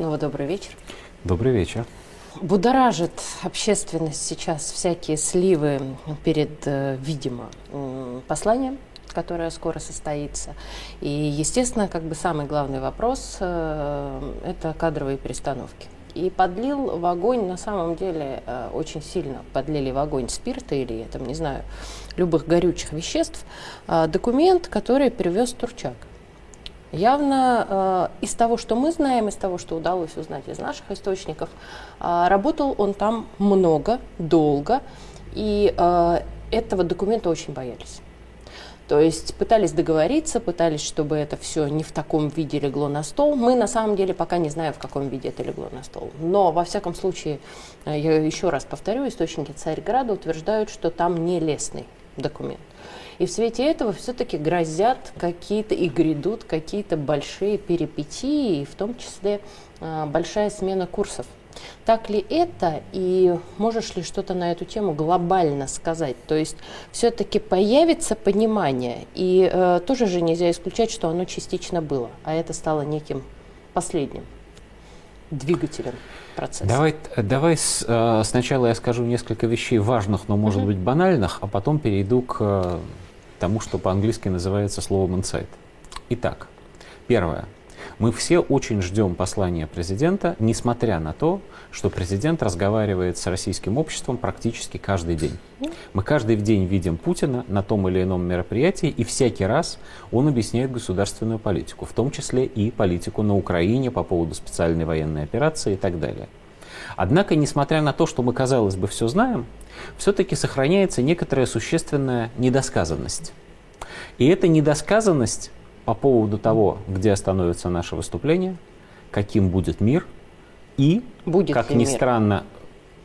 Снова добрый вечер. Добрый вечер. Будоражит общественность сейчас всякие сливы перед, э, видимо, посланием, которое скоро состоится. И, естественно, как бы самый главный вопрос э, – это кадровые перестановки. И подлил в огонь, на самом деле, э, очень сильно подлили в огонь спирта или, там, не знаю, любых горючих веществ, документ, который привез Турчак. Явно э, из того, что мы знаем, из того, что удалось узнать из наших источников, э, работал он там много, долго, и э, этого документа очень боялись. То есть пытались договориться, пытались, чтобы это все не в таком виде легло на стол. Мы на самом деле пока не знаем, в каком виде это легло на стол. Но, во всяком случае, э, я еще раз повторю, источники Царьграда утверждают, что там не лесный документ. И в свете этого все-таки грозят какие-то и грядут какие-то большие перипетии, в том числе э, большая смена курсов. Так ли это и можешь ли что-то на эту тему глобально сказать? То есть все-таки появится понимание, и э, тоже же нельзя исключать, что оно частично было, а это стало неким последним двигателем процесса. Давай, давай с, э, сначала я скажу несколько вещей важных, но может uh-huh. быть банальных, а потом перейду к тому, что по-английски называется словом insight. Итак, первое. Мы все очень ждем послания президента, несмотря на то, что президент разговаривает с российским обществом практически каждый день. Мы каждый день видим Путина на том или ином мероприятии, и всякий раз он объясняет государственную политику, в том числе и политику на Украине по поводу специальной военной операции и так далее. Однако, несмотря на то, что мы, казалось бы, все знаем, все-таки сохраняется некоторая существенная недосказанность. И эта недосказанность по поводу того, где остановится наше выступление, каким будет мир и, будет как ни мир? странно,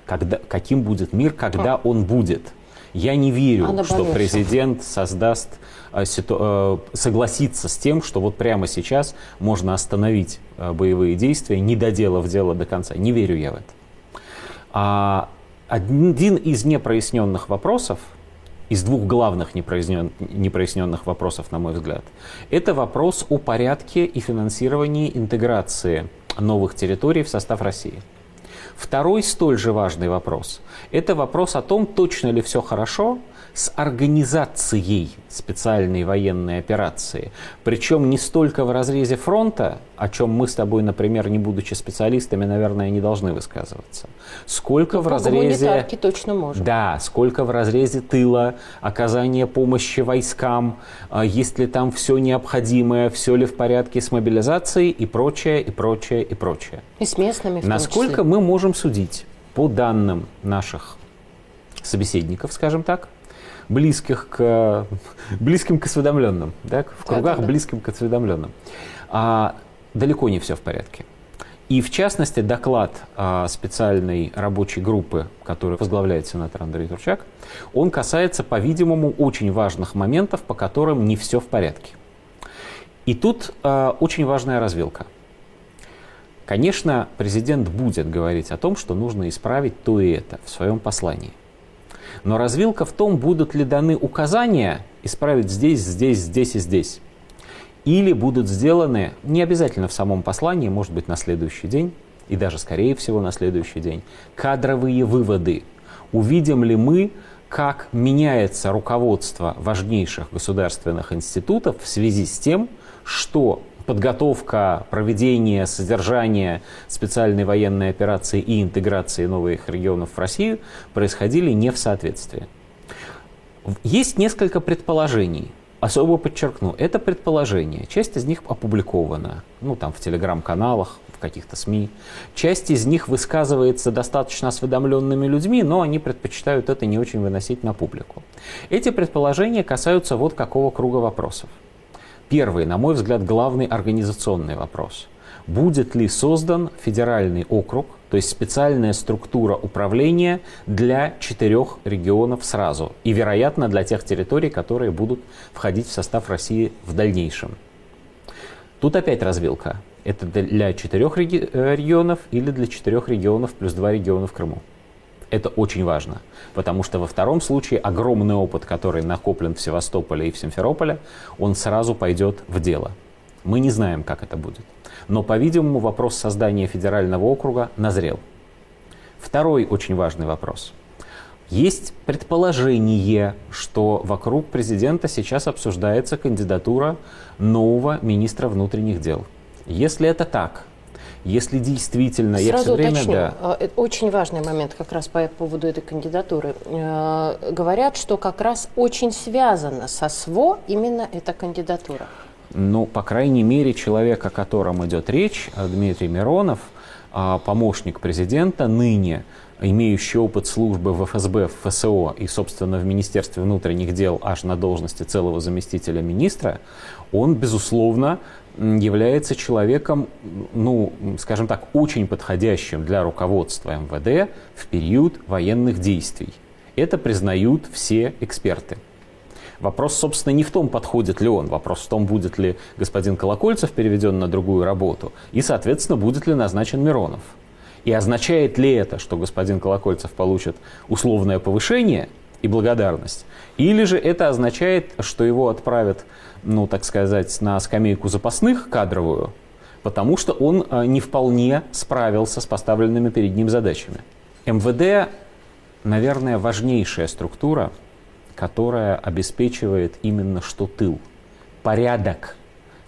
когда, каким будет мир, когда а. он будет. Я не верю, Она что президент создаст, э, э, согласится с тем, что вот прямо сейчас можно остановить э, боевые действия, не доделав дело до конца. Не верю я в это. А один из непроясненных вопросов, из двух главных непрояснен, непроясненных вопросов, на мой взгляд, это вопрос о порядке и финансировании интеграции новых территорий в состав России. Второй столь же важный вопрос – это вопрос о том, точно ли все хорошо – с организацией специальной военной операции. Причем не столько в разрезе фронта, о чем мы с тобой, например, не будучи специалистами, наверное, не должны высказываться, сколько Но в разрезе... точно можем. Да, сколько в разрезе тыла, оказания помощи войскам, а есть ли там все необходимое, все ли в порядке с мобилизацией и прочее, и прочее, и прочее. И с местными в Насколько мы можем судить по данным наших собеседников, скажем так, близких к, близким к осведомленным, да, в кругах да, да, да. близким к осведомленным. А, далеко не все в порядке. И в частности, доклад а, специальной рабочей группы, которую возглавляет сенатор Андрей Турчак, он касается, по-видимому, очень важных моментов, по которым не все в порядке. И тут а, очень важная развилка. Конечно, президент будет говорить о том, что нужно исправить то и это в своем послании. Но развилка в том, будут ли даны указания исправить здесь, здесь, здесь и здесь. Или будут сделаны, не обязательно в самом послании, может быть, на следующий день, и даже, скорее всего, на следующий день, кадровые выводы. Увидим ли мы, как меняется руководство важнейших государственных институтов в связи с тем, что подготовка, проведение, содержание специальной военной операции и интеграции новых регионов в Россию происходили не в соответствии. Есть несколько предположений. Особо подчеркну, это предположение. Часть из них опубликована, ну там в телеграм-каналах, в каких-то СМИ. Часть из них высказывается достаточно осведомленными людьми, но они предпочитают это не очень выносить на публику. Эти предположения касаются вот какого круга вопросов. Первый, на мой взгляд, главный организационный вопрос. Будет ли создан федеральный округ, то есть специальная структура управления для четырех регионов сразу и, вероятно, для тех территорий, которые будут входить в состав России в дальнейшем. Тут опять развилка. Это для четырех э, регионов или для четырех регионов плюс два региона в Крыму. Это очень важно, потому что во втором случае огромный опыт, который накоплен в Севастополе и в Симферополе, он сразу пойдет в дело. Мы не знаем, как это будет. Но, по-видимому, вопрос создания федерального округа назрел. Второй очень важный вопрос. Есть предположение, что вокруг президента сейчас обсуждается кандидатура нового министра внутренних дел. Если это так, если действительно... Сразу я все время, уточню. Да, А, Очень важный момент как раз по поводу этой кандидатуры. Э, Говорят, что как раз очень связана со СВО именно эта кандидатура. Ну, по крайней мере, человек, о котором идет речь, э, Дмитрий Миронов, помощник президента, ныне имеющий опыт службы в ФСБ, в ФСО и, собственно, в Министерстве внутренних дел аж на должности целого заместителя министра, он, безусловно, является человеком, ну, скажем так, очень подходящим для руководства МВД в период военных действий. Это признают все эксперты. Вопрос, собственно, не в том, подходит ли он. Вопрос в том, будет ли господин Колокольцев переведен на другую работу. И, соответственно, будет ли назначен Миронов. И означает ли это, что господин Колокольцев получит условное повышение и благодарность? Или же это означает, что его отправят, ну, так сказать, на скамейку запасных кадровую, потому что он э, не вполне справился с поставленными перед ним задачами. МВД, наверное, важнейшая структура, которая обеспечивает именно что тыл. Порядок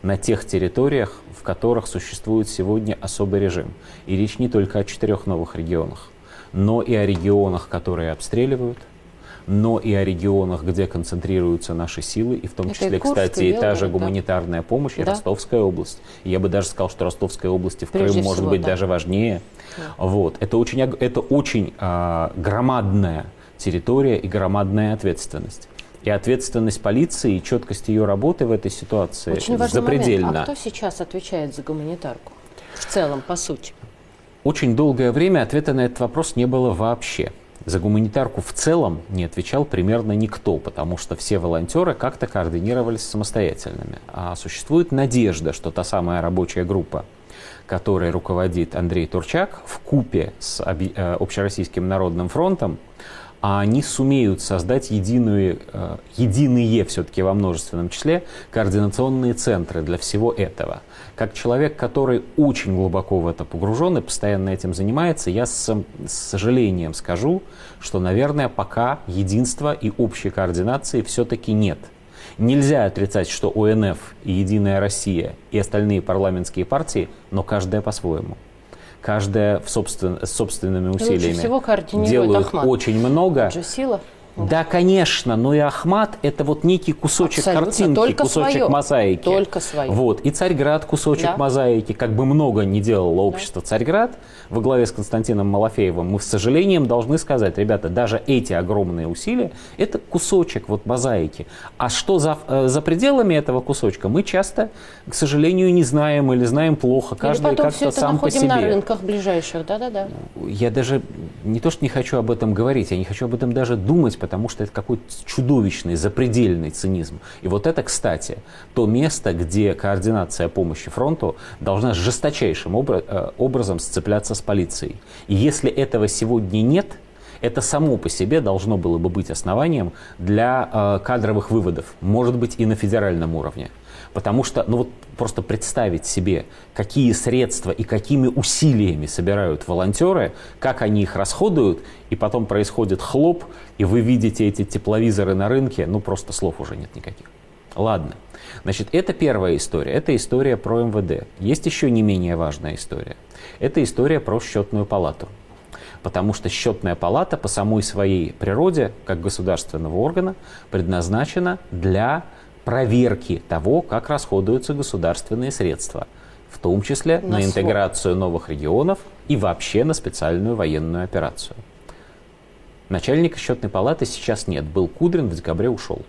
на тех территориях, в которых существует сегодня особый режим. И речь не только о четырех новых регионах, но и о регионах, которые обстреливают, но и о регионах, где концентрируются наши силы, и в том Это числе, и Курск, кстати, и и та же Белгород, да. гуманитарная помощь, и Да. Ростовская область. Я бы даже сказал, что Ростовская область и в Прежде Крым может всего, быть да. даже важнее. Вот. Это очень, это очень а, громадная территория и громадная ответственность. И ответственность полиции и четкость ее работы в этой ситуации Очень важный запредельна. момент. А кто сейчас отвечает за гуманитарку? В целом, по сути. Очень долгое время ответа на этот вопрос не было вообще. За гуманитарку в целом не отвечал примерно никто, потому что все волонтеры как-то координировались самостоятельными. А существует надежда, что та самая рабочая группа, которой руководит Андрей Турчак, в купе с э, Общероссийским народным фронтом, а они сумеют создать э, единые все-таки во множественном числе координационные центры для всего этого. Как человек, который очень глубоко в это погружен и постоянно этим занимается, я с, с сожалением скажу, что, наверное, пока единства и общей координации все-таки нет. Нельзя отрицать, что ОНФ и Единая Россия и остальные парламентские партии, но каждая по-своему. Каждая в собствен- с собственными Лучше усилиями всего координирует делают Ахмат. очень много. Сила. Да, конечно, но и Ахмат это вот некий кусочек Абсолютно, картинки, только кусочек своё. мозаики. Только своё. Вот. И Царьград кусочек Да. мозаики. Как бы много не делало общество Царьград, во главе с Константином Малафеевым, мы с сожалением должны сказать, ребята, даже эти огромные усилия, это кусочек вот мозаики. А что за, э, за пределами этого кусочка, мы часто, к сожалению, не знаем или знаем плохо. Каждый как-то сам по себе. на рынках ближайших. Да-да-да. Я даже не то, что не хочу об этом говорить, я не хочу об этом даже думать, потому что это какой-то чудовищный, запредельный цинизм. И вот это, кстати, то место, где координация помощи фронту должна жесточайшим э, образом сцепляться с полицией. И если этого сегодня нет, это само по себе должно было бы быть основанием для э, кадровых выводов, может быть и на федеральном уровне. Потому что, ну вот просто представить себе, какие средства и какими усилиями собирают волонтеры, как они их расходуют, и потом происходит хлоп, и вы видите эти тепловизоры на рынке, ну просто слов уже нет никаких. Ладно. Значит, это первая история. Это история про МВД. Есть еще не менее важная история. Это история про счетную палату. Потому что счетная палата по самой своей природе, как государственного органа, предназначена для проверки того, как расходуются государственные средства, в том числе На на, интеграцию новых регионов и вообще на специальную военную операцию. Начальника счетной палаты сейчас нет. Был Кудрин, в декабре ушел.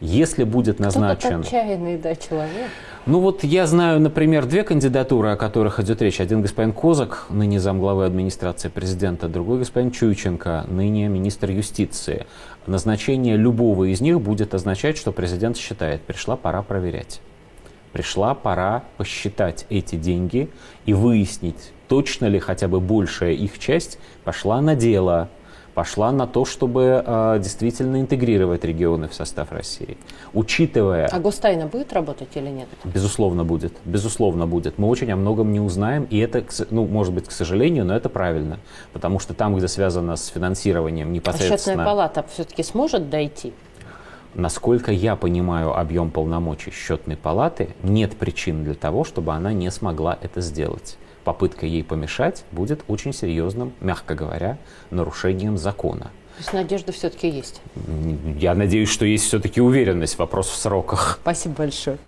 Если будет назначен... Кто-то отчаянный, да, человек. Ну вот я знаю, например, две кандидатуры, о которых идет речь. Один господин Козак, ныне замглавы администрации президента, другой господин Чуйченко, ныне министр юстиции. Назначение любого из них будет означать, что президент считает, пришла пора проверять. Пришла пора посчитать эти деньги и выяснить, точно ли хотя бы большая их часть пошла на дело, пошла на то, чтобы э, действительно интегрировать регионы в состав России. Учитывая... А Гостайна будет работать или нет? Безусловно будет. Безусловно будет. Мы очень о многом не узнаем, и это, ну, может быть, к сожалению, но это правильно. Потому что там, где связано с финансированием непосредственно... А счетная палата все-таки сможет дойти? Насколько я понимаю объем полномочий счетной палаты, нет причин для того, чтобы она не смогла это сделать. Попытка ей помешать будет очень серьезным, мягко говоря, нарушением закона. То есть надежда все-таки есть? Я надеюсь, что есть все-таки уверенность. Вопрос в сроках. Спасибо большое.